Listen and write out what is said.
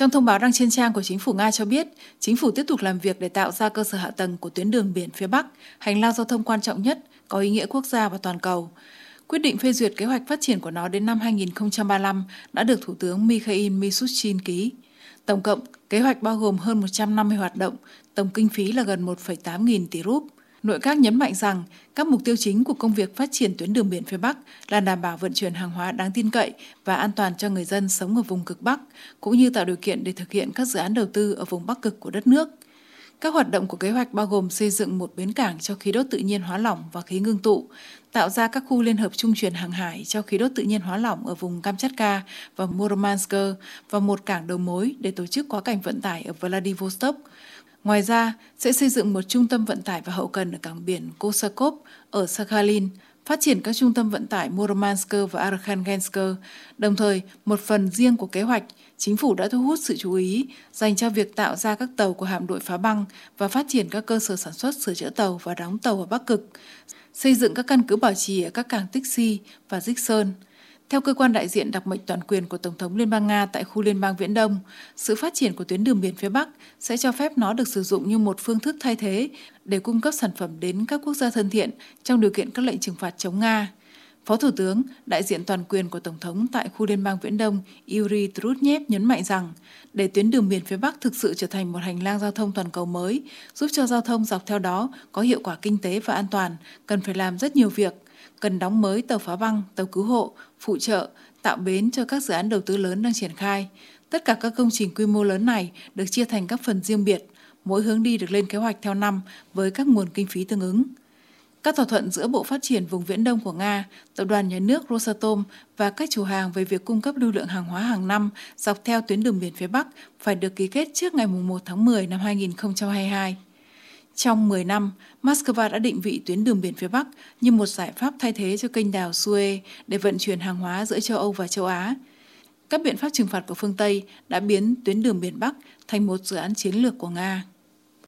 Trong thông báo đăng trên trang của chính phủ Nga cho biết, chính phủ tiếp tục làm việc để tạo ra cơ sở hạ tầng của tuyến đường biển phía Bắc, hành lang giao thông quan trọng nhất, có ý nghĩa quốc gia và toàn cầu. Quyết định phê duyệt kế hoạch phát triển của nó đến năm 2035 đã được Thủ tướng Mikhail Mishustin ký. Tổng cộng, kế hoạch bao gồm hơn 150 hoạt động, tổng kinh phí là gần 1,8 nghìn tỷ rúp. Nội các nhấn mạnh rằng các mục tiêu chính của công việc phát triển tuyến đường biển phía Bắc là đảm bảo vận chuyển hàng hóa đáng tin cậy và an toàn cho người dân sống ở vùng cực Bắc, cũng như tạo điều kiện để thực hiện các dự án đầu tư ở vùng Bắc cực của đất nước. Các hoạt động của kế hoạch bao gồm xây dựng một bến cảng cho khí đốt tự nhiên hóa lỏng và khí ngưng tụ, tạo ra các khu liên hợp trung chuyển hàng hải cho khí đốt tự nhiên hóa lỏng ở vùng Kamchatka và Murmansk và một cảng đầu mối để tổ chức quá cảnh vận tải ở Vladivostok. Ngoài ra, sẽ xây dựng một trung tâm vận tải và hậu cần ở cảng biển Kosakov ở Sakhalin, phát triển các trung tâm vận tải Murmansk và Arkhangelsk. Đồng thời, một phần riêng của kế hoạch, chính phủ đã thu hút sự chú ý dành cho việc tạo ra các tàu của hạm đội phá băng và phát triển các cơ sở sản xuất sửa chữa tàu và đóng tàu ở Bắc Cực, xây dựng các căn cứ bảo trì ở các cảng Tixi và Dích Sơn. Theo cơ quan đại diện đặc mệnh toàn quyền của Tổng thống Liên bang Nga tại khu Liên bang Viễn Đông, sự phát triển của tuyến đường biển phía Bắc sẽ cho phép nó được sử dụng như một phương thức thay thế để cung cấp sản phẩm đến các quốc gia thân thiện trong điều kiện các lệnh trừng phạt chống Nga. Phó Thủ tướng, đại diện toàn quyền của Tổng thống tại khu Liên bang Viễn Đông Yuri Trutnev nhấn mạnh rằng để tuyến đường biển phía Bắc thực sự trở thành một hành lang giao thông toàn cầu mới, giúp cho giao thông dọc theo đó có hiệu quả kinh tế và an toàn, cần phải làm rất nhiều việc – cần đóng mới tàu phá băng, tàu cứu hộ, phụ trợ, tạo bến cho các dự án đầu tư lớn đang triển khai. Tất cả các công trình quy mô lớn này được chia thành các phần riêng biệt, mỗi hướng đi được lên kế hoạch theo năm với các nguồn kinh phí tương ứng. Các thỏa thuận giữa Bộ Phát triển Vùng Viễn Đông của Nga, Tập đoàn Nhà nước Rosatom và các chủ hàng về việc cung cấp lưu lượng hàng hóa hàng năm dọc theo tuyến đường biển phía Bắc phải được ký kết trước ngày 1 tháng 10 năm 2022. Trong 10 năm, Moscow đã định vị tuyến đường biển phía Bắc như một giải pháp thay thế cho kênh đào Suez để vận chuyển hàng hóa giữa châu Âu và châu Á. Các biện pháp trừng phạt của phương Tây đã biến tuyến đường biển Bắc thành một dự án chiến lược của Nga.